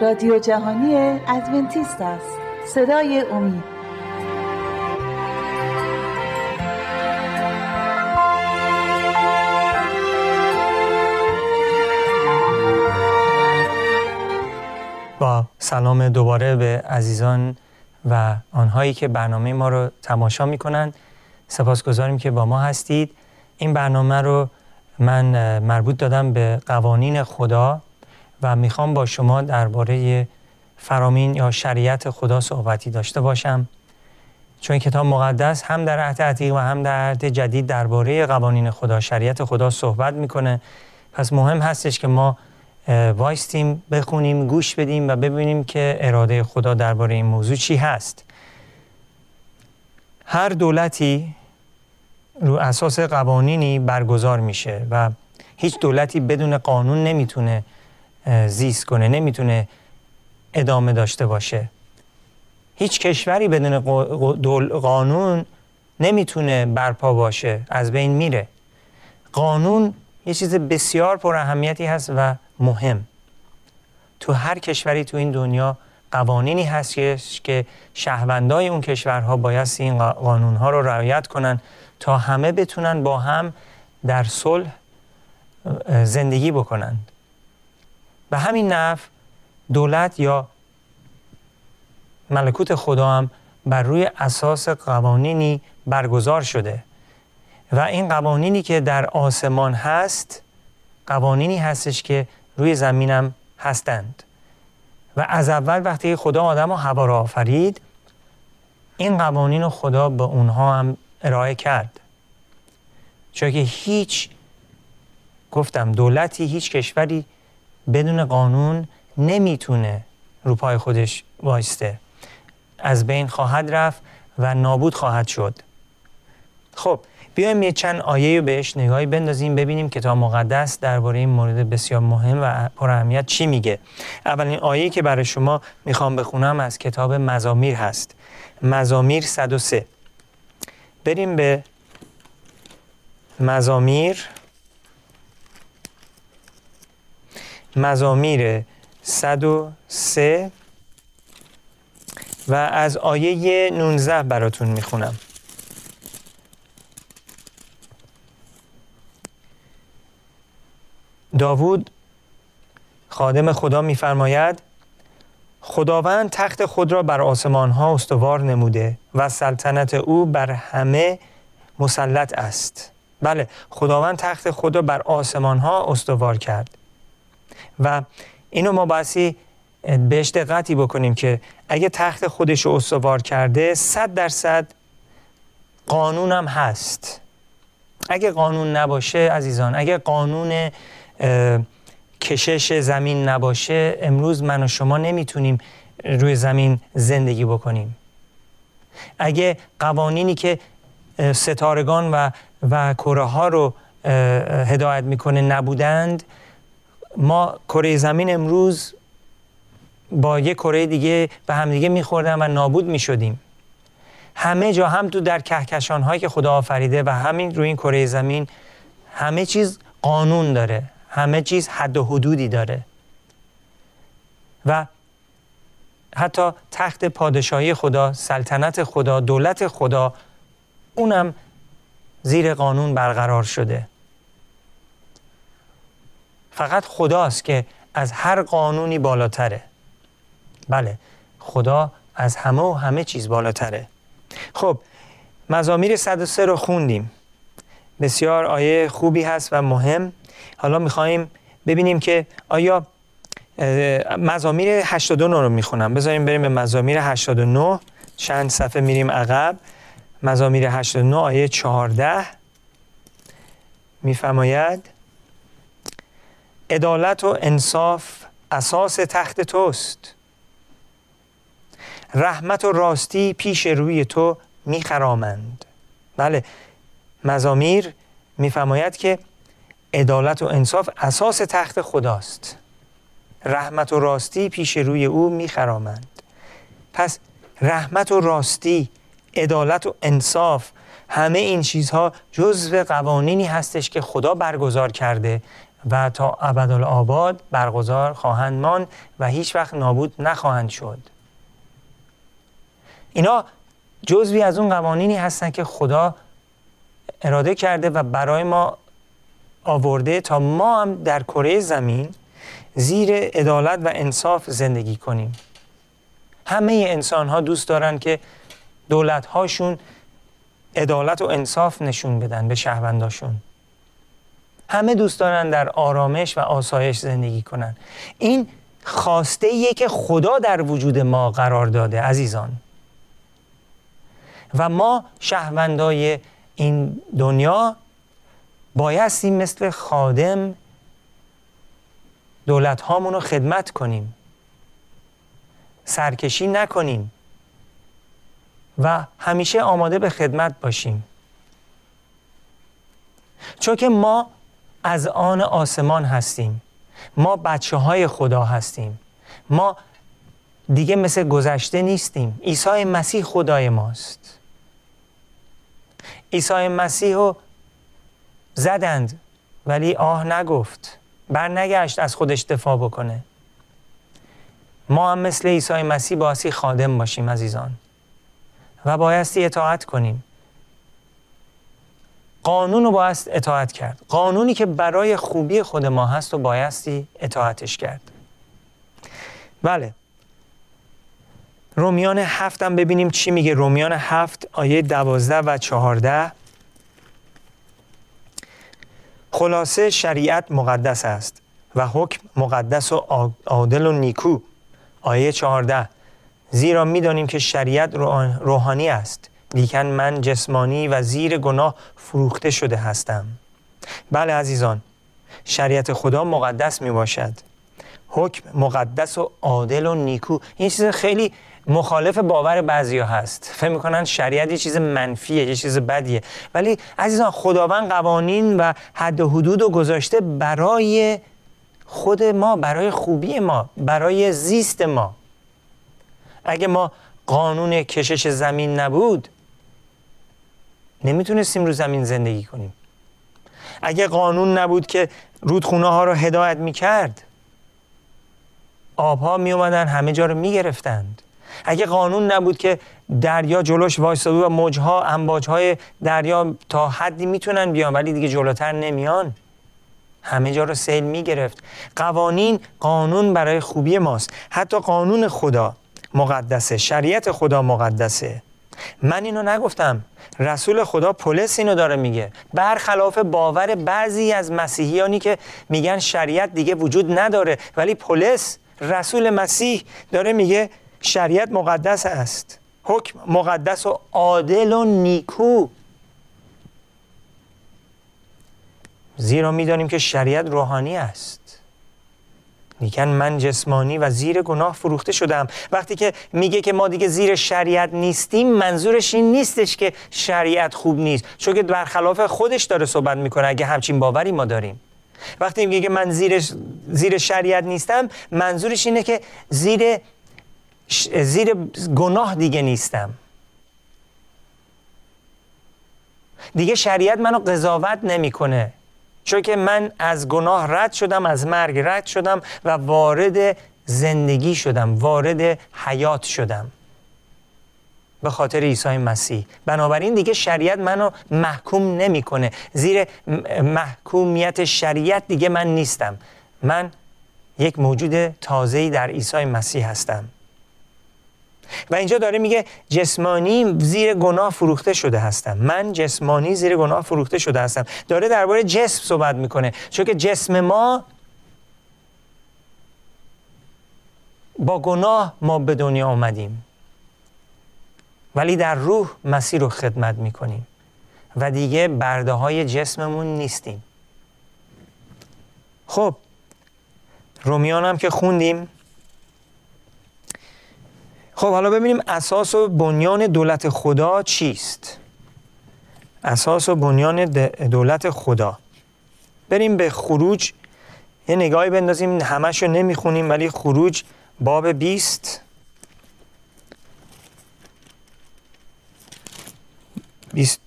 رادیو جهانی ادونتیست است. صدای امید. با سلام دوباره به عزیزان و آنهایی که برنامه ما رو تماشا می کنند سپاسگزاریم که با ما هستید. این برنامه رو من مربوط دادم به قوانین خدا. و می‌خوام با شما درباره فرامین یا شریعت خدا صحبتی داشته باشم. چون کتاب مقدس هم در عهد عتیق و هم در عهد جدید درباره قوانین خدا شریعت خدا صحبت می‌کنه. پس مهم هستش که ما وایستیم بخونیم گوش بدیم و ببینیم که اراده خدا درباره این موضوع چی هست. هر دولتی رو اساس قوانینی برگزار میشه و هیچ دولتی بدون قانون نمی‌تونه زیست کنه نمی‌تونه ادامه داشته باشه. هیچ کشوری بدون قانون نمی‌تونه برپا باشه از بین میره. قانون یه چیز بسیار پر اهمیتی هست و مهم. تو هر کشوری تو این دنیا قوانینی هست که شهروندای اون کشورها باید این قانونها رو رعایت کنن تا همه بتونن با هم در صلح زندگی بکنند. به همین نحو دولت یا ملکوت خدا هم بر روی اساس قوانینی برگزار شده. و این قوانینی که در آسمان هست قوانینی هستش که روی زمینم هستند. و از اول وقتی خدا آدم و هوا را آفرید این قوانین خدا به اونها هم ارائه کرد. چون که هیچ گفتم دولتی هیچ کشوری بدون قانون نمی‌تونه رو پای خودش وایسته. از بین خواهد رفت و نابود خواهد شد. خب بیایم یه چند آیه رو بهش نگاهی بندازیم ببینیم کتاب مقدس درباره این مورد بسیار مهم و پر اهمیت چی میگه. اولین آیه که برای شما می‌خوام بخونم از کتاب مزامیر هست. مزامیر 103 بریم به مزامیر. مزامیر 103 و از آیه 19 براتون می‌خونم. داوود خادم خدا میفرماید خداوند تخت خود را بر آسمان ها استوار نموده و سلطنت او بر همه مسلط است. بله خداوند تخت خود را بر آسمان ها استوار کرد. و اینو ما باسی بهش دقتی بکنیم که اگه تخت خودش رو استوار کرده صد درصد قانون هم هست. اگه قانون نباشه عزیزان اگه قانون کشش زمین نباشه امروز من و شما نمی‌تونیم روی زمین زندگی بکنیم. اگه قوانینی که ستارگان و, و کره ها رو هدایت می‌کنه نبودند ما کره زمین امروز با یک کره دیگه به همدیگه میخوردن و نابود می‌شدیم. همه جا هم تو در کهکشان هایی که خدا آفریده و همین روی این کره زمین همه چیز قانون داره. همه چیز حد و حدودی داره. و حتی تخت پادشاهی خدا سلطنت خدا دولت خدا اونم زیر قانون برقرار شده. فقط خداست که از هر قانونی بالاتره. بله خدا از همه و همه چیز بالاتره. خب مزامیر 103 رو خوندیم. بسیار آیه خوبی هست و مهم. حالا می‌خوایم ببینیم که آیا مزامیر 89 رو می‌خونم. بذاریم بریم به مزامیر 89 چند صفحه میریم عقب. مزامیر 89 آیه 14 میفرماید عدالت و انصاف اساس تخت توست. رحمت و راستی پیش روی تو میخرامند. بله مزامیر میفرماید که عدالت و انصاف اساس تخت خداست. رحمت و راستی پیش روی او میخرامند. پس رحمت و راستی عدالت و انصاف همه این چیزها جزو قوانینی هستش که خدا برگزار کرده و تا ابدالآباد برگزار خواهند ماند و هیچ وقت نابود نخواهند شد. اینا جزوی از اون قوانینی هستند که خدا اراده کرده و برای ما آورده تا ما هم در کره زمین زیر عدالت و انصاف زندگی کنیم. همه انسان ها دوست دارن که دولت هاشون عدالت و انصاف نشون بدن به شهرونداشون. همه دوست دارن در آرامش و آسایش زندگی کنن. این خواسته ایه که خدا در وجود ما قرار داده عزیزان. و ما شهروندای این دنیا بایستی مثل خادم دولت رو خدمت کنیم. سرکشی نکنیم. و همیشه آماده به خدمت باشیم. چون که ما از آن آسمان هستیم. ما بچه های خدا هستیم. ما دیگه مثل گذشته نیستیم. عیسی مسیح خدای ماست. عیسی مسیح رو زدند ولی آه نگفت. بر نگشت از خودش دفاع بکنه. ما هم مثل عیسی مسیح باسی خادم باشیم عزیزان. و بایستی اطاعت کنیم. قانون رو باید اطاعت کرد. قانونی که برای خوبی خود ما هست و بایستی اطاعتش کرد. بله. رومیان هفت هم ببینیم چی میگه. رومیان هفت آیه دوازده و چهارده. خلاصه شریعت مقدس است و حکم مقدس و عادل و نیکو. آیه چهارده. زیرا می‌دانیم که شریعت روحانی است. لیکن من جسمانی و زیر گناه فروخته شده هستم. بله عزیزان شریعت خدا مقدس می باشد حکم مقدس و عادل و نیکو این چیز خیلی مخالف باور بعضی هست. فکر می‌کنن شریعت یه چیز منفیه یه چیز بدیه. ولی عزیزان خداوند قوانین و حد و حدود رو گذاشته برای خود ما برای خوبی ما برای زیست ما. اگه ما قانون کشش زمین نبود نمی‌تونستیم رو زمین زندگی کنیم. اگه قانون نبود که رودخونه ها رو هدایت می‌کرد آبها می اومدن همه جا رو می‌گرفتند. اگه قانون نبود که دریا جلوش وایستاده و موجها امواجهای دریا تا حدی می‌تونن بیان ولی دیگه جلوتر نمیان همه جا رو سیل می‌گرفت. قوانین قانون برای خوبی ماست. حتی قانون خدا مقدسه شریعت خدا مقدسه. من اینو نگفتم. رسول خدا پولس اینو داره میگه. برخلاف باور بعضی از مسیحیانی که میگن شریعت دیگه وجود نداره ولی پولس رسول مسیح داره میگه شریعت مقدس است. حکم مقدس و عادل و نیکو. زیرا می‌دانیم که شریعت روحانی است. لیکن من جسمانی و زیر گناه فروخته شدم. وقتی که میگه که ما دیگه زیر شریعت نیستیم منظورش این نیستش که شریعت خوب نیست. چون که برخلاف خودش داره صحبت می‌کنه اگه همچین باوری ما داریم. وقتی میگه که من زیر, زیر شریعت نیستم منظورش اینه که زیر, زیر گناه دیگه نیستم. دیگه شریعت منو قضاوت نمی‌کنه. چون که من از گناه رد شدم از مرگ رد شدم و وارد زندگی شدم وارد حیات شدم. به خاطر عیسی مسیح. بنابراین دیگه شریعت منو محکوم نمی‌کنه. زیر محکومیت شریعت دیگه من نیستم. من یک موجود تازه‌ای در عیسی مسیح هستم. و اینجا داره میگه جسمانی زیر گناه فروخته شده هستم. من جسمانی زیر گناه فروخته شده هستم. داره درباره جسم صحبت می‌کنه. چون که جسم ما با گناه ما به دنیا آمدیم ولی در روح مسیر رو خدمت می‌کنیم. و دیگه برده های جسممون نیستیم. خب رومیان هم که خوندیم خب حالا ببینیم اساس و بنیان دولت خدا چیست؟ اساس و بنیان دولت خدا. بریم به خروج. یه نگاهی بندازیم همش رو نمی‌خونیم ولی خروج باب بیست. بیست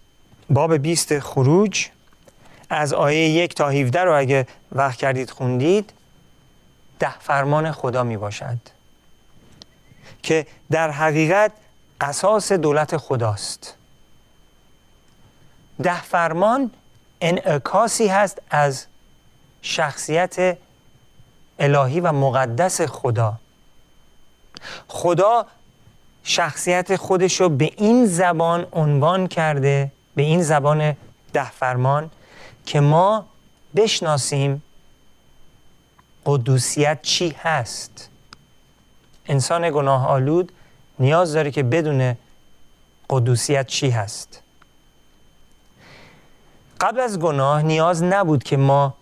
باب بیست خروج. از آیه یک تا 17 رو اگه وقت کردید خوندید ده فرمان خدا می باشد که در حقیقت اساس دولت خداست. ده فرمان انعکاسی هست از شخصیت الهی و مقدس خدا. خدا شخصیت خودش رو به این زبان عنوان کرده به این زبان ده فرمان که ما بشناسیم قدوسیت چی هست. انسان گناه آلود نیاز داره که بدون قدوسیت چی هست. قبل از گناه نیاز نبود که ما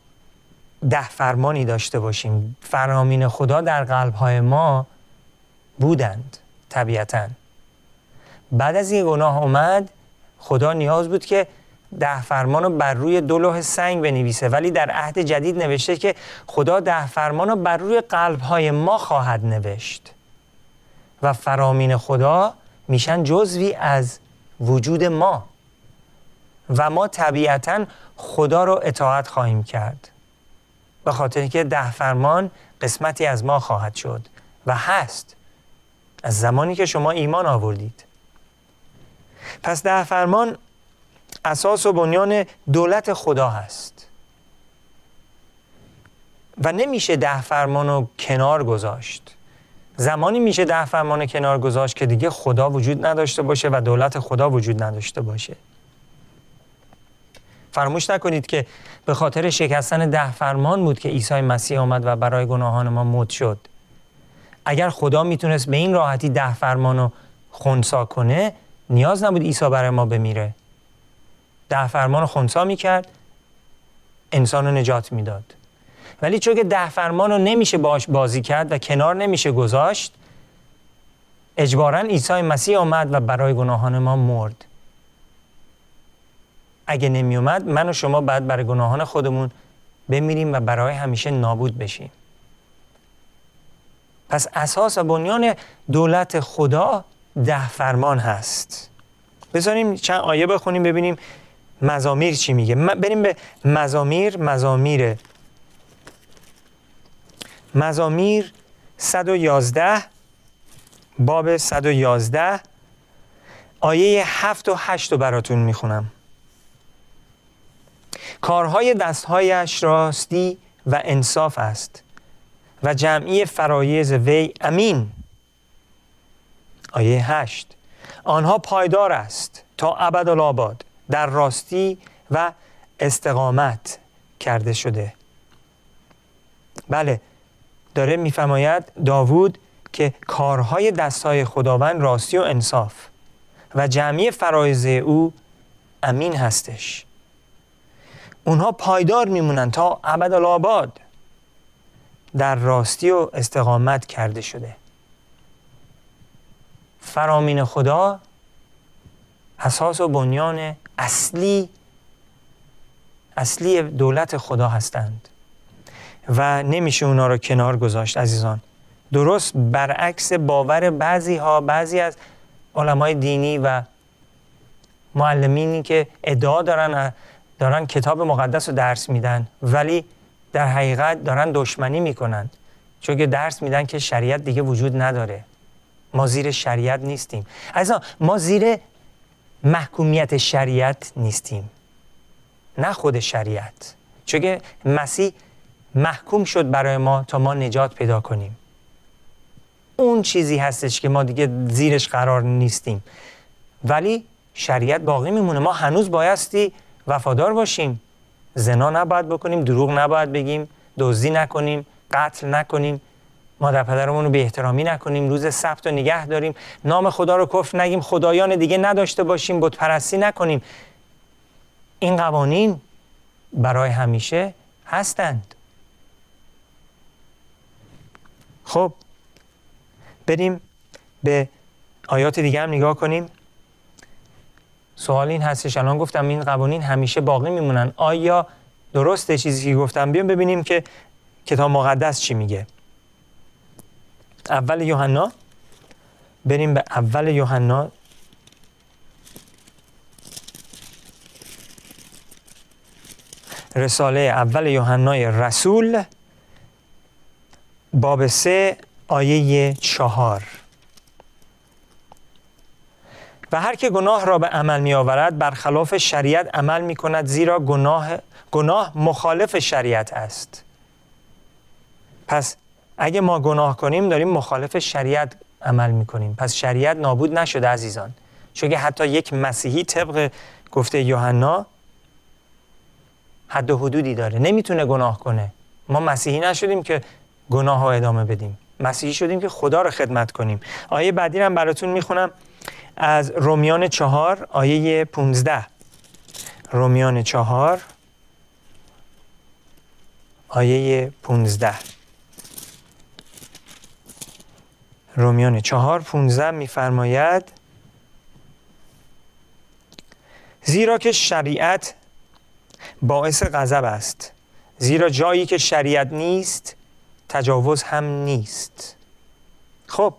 ده فرمانی داشته باشیم. فرامین خدا در قلبهای ما بودند طبیعتا. بعد از این گناه اومد خدا نیاز بود که ده فرمان رو بر روی دو لوح سنگ بنویسه. ولی در عهد جدید نوشته که خدا ده فرمان رو بر روی قلبهای ما خواهد نوشت. و فرامین خدا میشن جزوی از وجود ما. و ما طبیعتا خدا رو اطاعت خواهیم کرد. به خاطر که ده فرمان قسمتی از ما خواهد شد و هست از زمانی که شما ایمان آوردید. پس ده فرمان اساس و بنیان دولت خدا هست. و نمیشه ده فرمان رو کنار گذاشت. زمانی میشه ده فرمان کنار گذاشت که دیگه خدا وجود نداشته باشه و دولت خدا وجود نداشته باشه. فراموش نکنید که به خاطر شکستن ده فرمان بود که عیسی مسیح آمد و برای گناهان ما مد شد. اگر خدا می‌تونست به این راحتی ده فرمان رو خونسا کنه نیاز نبود عیسی برای ما بمیره. ده فرمان رو خونسا می‌کرد انسان رو نجات می‌داد. ولی چون که ده فرمان رو نمیشه باش بازی کرد و کنار نمیشه گذاشت اجبارا عیسی مسیح آمد و برای گناهان ما مرد. اگه نمی اومد من و شما بعد برای گناهان خودمون بمیریم و برای همیشه نابود بشیم. پس اساس و بنیان دولت خدا ده فرمان هست. بذاریم چند آیه بخونیم ببینیم مزامیر چی میگه. بریم به مزامیر مزامیر مزامیر 111 باب 111 آیه 7 و 8 رو براتون می‌خونم. کارهای دستهایش راستی و انصاف است و جمعی فرایز وی امین. آیه 8 آنها پایدار است تا ابدالآباد در راستی و استقامت کرده شده. بله داره میفرماید داوود که کارهای دستهای خداوند راستی و انصاف و جمعی فرایز او امین هستش. اونها پایدار میمونن تا ابدالآباد در راستی و استقامت کرده شده. فرامین خدا اساس و بنیان اصلی اصلی دولت خدا هستند. و نمیشه اونا رو کنار گذاشت عزیزان. درست برعکس باور بعضی ها بعضی از علمای دینی و معلمینی که ادعا دارن دارن کتاب مقدس رو درس میدن ولی در حقیقت دارن دشمنی می‌کنن. چون که درس میدن که شریعت دیگه وجود نداره. ما زیر شریعت نیستیم. از ما زیر محکومیت شریعت نیستیم. نه خود شریعت. چون که مسیح محکوم شد برای ما تا ما نجات پیدا کنیم. اون چیزی هستش که ما دیگه زیرش قرار نیستیم. ولی شریعت باقی میمونه. ما هنوز بایستی وفادار باشیم. زنا نباید بکنیم دروغ نباید بگیم دزدی نکنیم قتل نکنیم. مادر پدرمون رو به احترامی نکنیم. روز سبت رو نگه داریم. نام خدا رو کفر نگیم. خدایان دیگه نداشته باشیم. بت پرستی نکنیم. این قوانین برای همیشه هستند. خب بریم به آیات دیگه هم نگاه کنیم. سوال این هستش الان گفتم این قوانین همیشه باقی میمونن. آیا درسته چیزی که گفتم؟ بیام ببینیم که کتاب مقدس چی میگه. اول یوحنا. بریم به اول یوحنا. رساله اول یوحنای رسول. باب سه آیه چهار. و هر که گناه را به عمل می آورد برخلاف شریعت عمل می کند زیرا گناه, گناه مخالف شریعت است. پس اگه ما گناه کنیم داریم مخالف شریعت عمل می کنیم پس شریعت نابود نشده عزیزان. چون حتی یک مسیحی طبق گفته یوحنا حد و حدودی داره. نمی‌تونه گناه کنه. ما مسیحی نشدیم که گناه ها ادامه بدیم. مسیحی شدیم که خدا رو خدمت کنیم. آیه بعدی هم براتون می‌خونم. از رومیان چهار آیه 15 رومیان چهار آیه 15 رومیان چهار 15 میفرماید زیرا که شریعت باعث غضب است. زیرا جایی که شریعت نیست تجاوز هم نیست. خب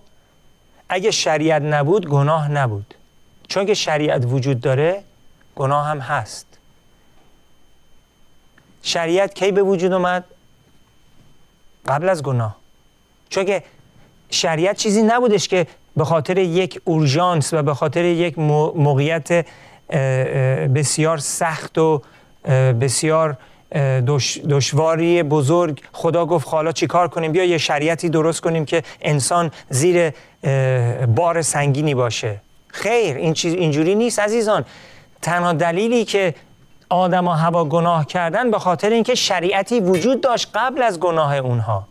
اگه شریعت نبود گناه نبود. چون که شریعت وجود داره گناه هم هست. شریعت کی به وجود اومد؟ قبل از گناه. چون که شریعت چیزی نبودش که به خاطر یک اورژانس و به خاطر یک موقعیت بسیار سخت و بسیار دشواری بزرگ. خدا گفت حالا چیکار کنیم؟ بیا یه شریعتی درست کنیم که انسان زیر بار سنگینی باشه. خیر این چیز اینجوری نیست عزیزان. تنها دلیلی که آدم و هوا گناه کردن به خاطر اینکه شریعتی وجود داشت قبل از گناه اونها.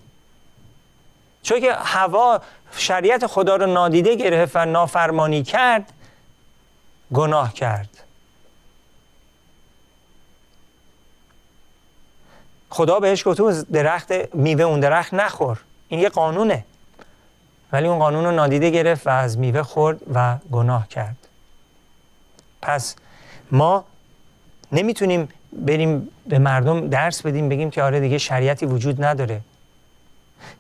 چون که هوا شریعت خدا رو نادیده گرفت و نافرمانی کرد گناه کرد. خدا بهش گفت درخت میوه اون درخت نخور. این یه قانونه. ولی اون قانون رو نادیده گرفت و از میوه خورد و گناه کرد. پس ما نمی‌تونیم بریم به مردم درس بدیم بگیم که آره دیگه شریعتی وجود نداره.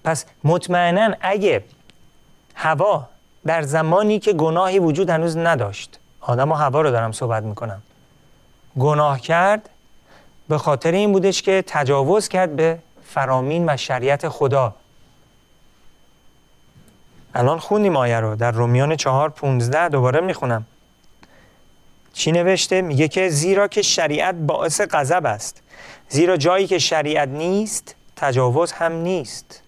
پس مطمئنا اگه هوا در زمانی که گناهی وجود هنوز نداشت آدم و هوا رو دارم صحبت می‌کنم گناه کرد به خاطر این بودش که تجاوز کرد به فرامین و شریعت خدا. الان خوندیم آیه رو. در رومیان چهار پونزده دوباره می‌خونم. چی نوشته؟ میگه که زیرا که شریعت باعث غضب است. زیرا جایی که شریعت نیست تجاوز هم نیست.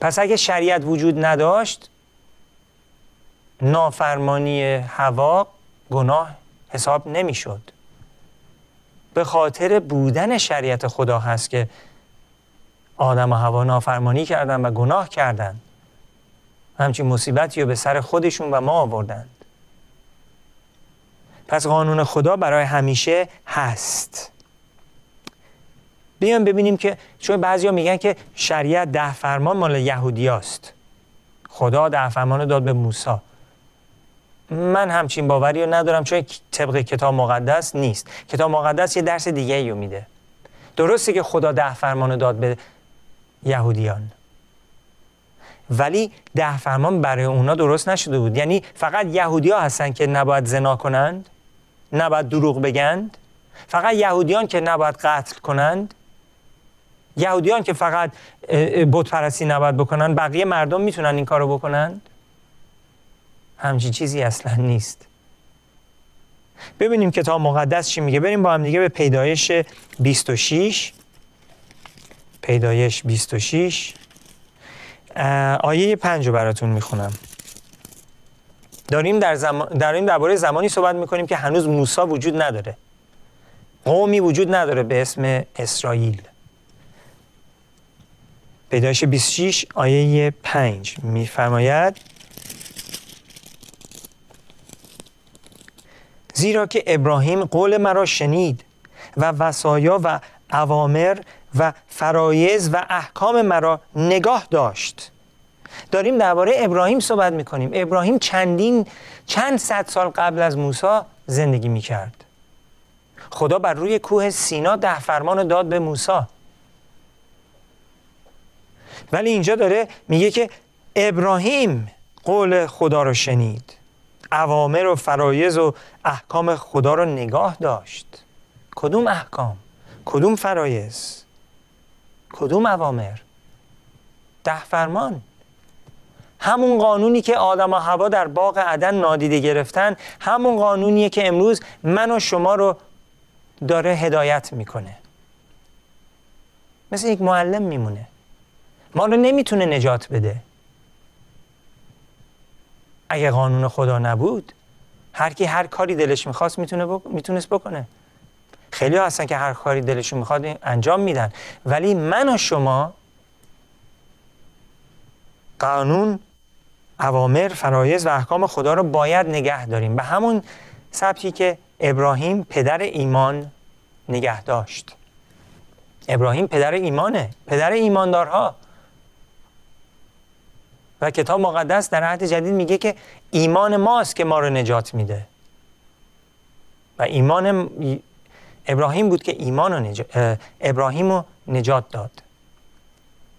پس اگه شریعت وجود نداشت نافرمانی هوا گناه حساب نمی‌شد. به خاطر بودن شریعت خدا هست که آدم و هوا نافرمانی کردن و گناه کردند همچین مصیبتی رو به سر خودشون و ما آوردند پس قانون خدا برای همیشه هست. بیایم ببینیم که چون بعضیا میگن که شریعت ده فرمان مال یهودیاست. خدا ده فرمان داد به موسی. من همچین باوری رو ندارم چون طبق کتاب مقدس نیست. کتاب مقدس یه درس دیگه ایو میده. درسته که خدا ده فرمان داد به یهودیان. ولی ده فرمان برای اونا درست نشده بود. یعنی فقط یهودیا هستن که نباید زنا کنند نباید دروغ بگند. فقط یهودیان که نباید قتل کنند. یهودیان که فقط بت پرستی نباید بکنن بقیه مردم می‌تونن این کارو بکنند همچین چیزی اصلا نیست. ببینیم کتاب مقدس چی میگه. بریم با هم دیگه به پیدایش 26 پیدایش 26 آیه 5 رو براتون می‌خونم. داریم در زمان داریم درباره زمانی صحبت می‌کنیم که هنوز موسی وجود نداره. قومی وجود نداره به اسم اسرائیل. پیدایش 26 آیه 5 میفرماید زیرا که ابراهیم قول مرا شنید و وسایا و اوامر و فرایز و احکام مرا نگاه داشت. داریم درباره ابراهیم صحبت می‌کنیم. ابراهیم چندین چند صد سال قبل از موسی زندگی می‌کرد. خدا بر روی کوه سینا ده فرمان داد به موسی. ولی اینجا داره میگه که ابراهیم قول خدا رو شنید. اوامر و فرایز و احکام خدا رو نگاه داشت. کدوم احکام؟ کدوم فرایز کدوم اوامر ده فرمان. همون قانونی که آدم و هوا در باغ عدن نادیده گرفتن همون قانونیه که امروز من و شما رو داره هدایت می‌کنه. مثل یک معلم میمونه. ما رو نمی‌تونه نجات بده. اگه قانون خدا نبود هر کی هر کاری دلش می‌خواست می‌تونه بک... می‌تونست بکنه. خیلی هستن که هر کاری دلشون می‌خواد انجام میدن. ولی من و شما قانون اوامر فرایز و احکام خدا رو باید نگه داریم. به همون سبکی که ابراهیم پدر ایمان نگه داشت. ابراهیم پدر ایمانه. پدر ایماندارها. و کتاب مقدس در عهد جدید میگه که ایمان ماست که ما رو نجات میده. و ایمان ابراهیم بود که ایمان رو نجات ابراهیم رو نجات داد.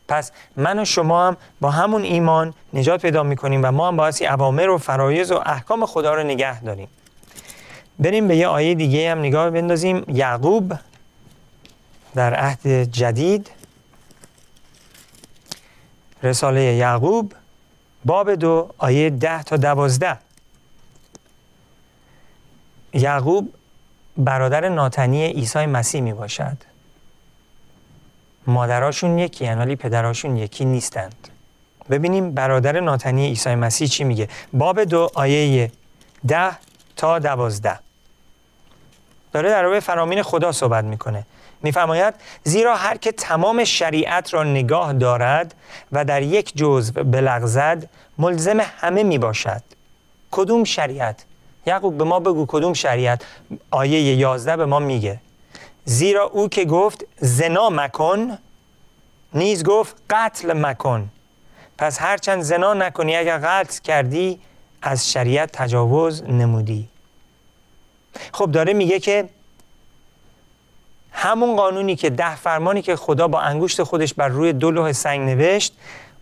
پس من و شما هم با همون ایمان نجات پیدا می‌کنیم و ما هم باید اوامر و فرایز و احکام خدا رو نگه داریم. بریم به یه آیه دیگه هم نگاه بندازیم. یعقوب در عهد جدید. رساله یعقوب. باب دو آیه ده تا دوازده. یعقوب برادر ناتنی عیسی مسیح می باشد مادراشون یکی ولی پدراشون یکی نیستند. ببینیم برادر ناتنی عیسی مسیح چی میگه. باب دو آیه ده تا دوازده. داره در روی فرامین خدا صحبت می‌کنه. میفرماید زیرا هر که تمام شریعت را نگاه دارد و در یک جزو بلغزد ملزم همه می باشد کدوم شریعت؟ یعقوب به ما بگو کدوم شریعت؟ آیه یازده به ما میگه. زیرا او که گفت زنا مکن نیز گفت قتل مکن. پس هرچند زنا نکنی اگر قتل کردی از شریعت تجاوز نمودی. خب داره میگه که همون قانونی که ده فرمانی که خدا با انگشت خودش بر روی دو لوح سنگ نوشت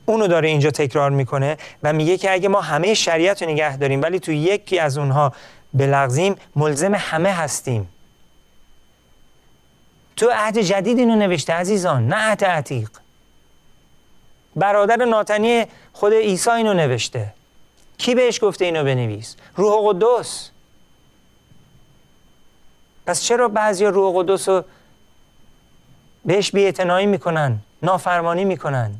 اونو داره اینجا تکرار می‌کنه و میگه که اگه ما همه شریعت رو نگه داریم ولی تو یکی از اونها بلغزیم ملزم همه هستیم. تو عهد جدید اینو نوشته عزیزان نه عهد عتیق. برادر ناتنی خود عیسی اینو نوشته. کی بهش گفته اینو بنویس؟ روح قدس. پس چرا بعضی روح قدس رو بهش بیعتنائی می‌کنن نافرمانی می‌کنن.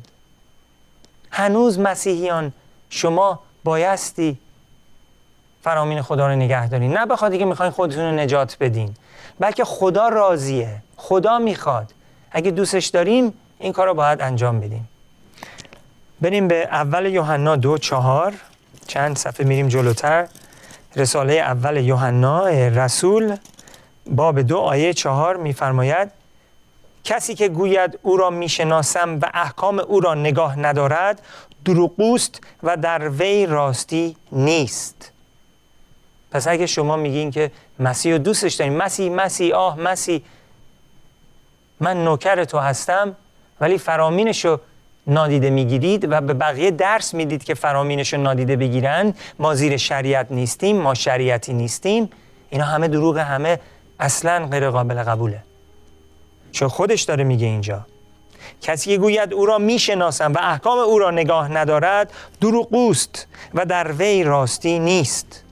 هنوز مسیحیان شما بایستی فرامین خدا رو نگه دارین نه بخاطر که می‌خواین خودتون رو نجات بدین بلکه خدا راضیه. خدا می‌خواد. اگه دوستش داریم این کار رو باید انجام بدیم بریم به اول یوحنا دو چهار. چند صفحه میریم جلوتر. رساله اول یوحنا رسول باب دو آیه چهار میفرماید کسی که گوید او را می‌شناسم و احکام او را نگاه ندارد دروغوست و در وی راستی نیست. پس اگه شما میگین که مسیح رو دوستش دارین مسیح مسیح آه مسیح من نوکر تو هستم ولی فرامینش رو نادیده می‌گیرید و به بقیه درس می‌دید که فرامینش رو نادیده بگیرن ما زیر شریعت نیستیم ما شریعتی نیستیم اینا همه دروغ همه اصلا غیر قابل قبوله. چون خودش داره میگه اینجا. کسی که گوید او را می‌شناسم و احکام او را نگاه ندارد دروغوست و در وی راستی نیست.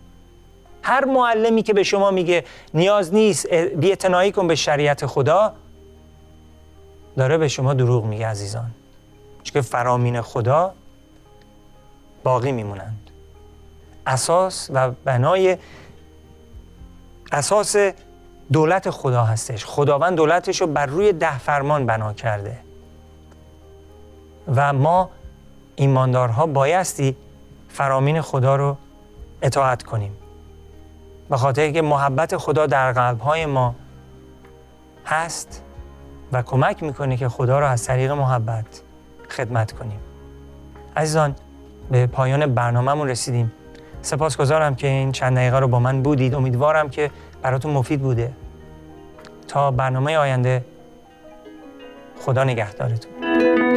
هر معلمی که به شما میگه نیاز نیست بیعتنائی کن به شریعت خدا داره به شما دروغ میگه عزیزان. چون فرامین خدا باقی میمونند. اساس و بنای اساس دولت خدا هستش. خداوند دولتش رو بر روی ده فرمان بنا کرده. و ما ایماندارها بایستی فرامین خدا رو اطاعت کنیم. به خاطر که محبت خدا در قلبهای ما هست و کمک می‌کنه که خدا رو از طریق محبت خدمت کنیم. عزیزان به پایان برنامهمون رسیدیم. سپاسگزارم که این چند دقیقه رو با من بودید. امیدوارم که براتون مفید بوده. تا برنامه آینده خدا نگهدارتون.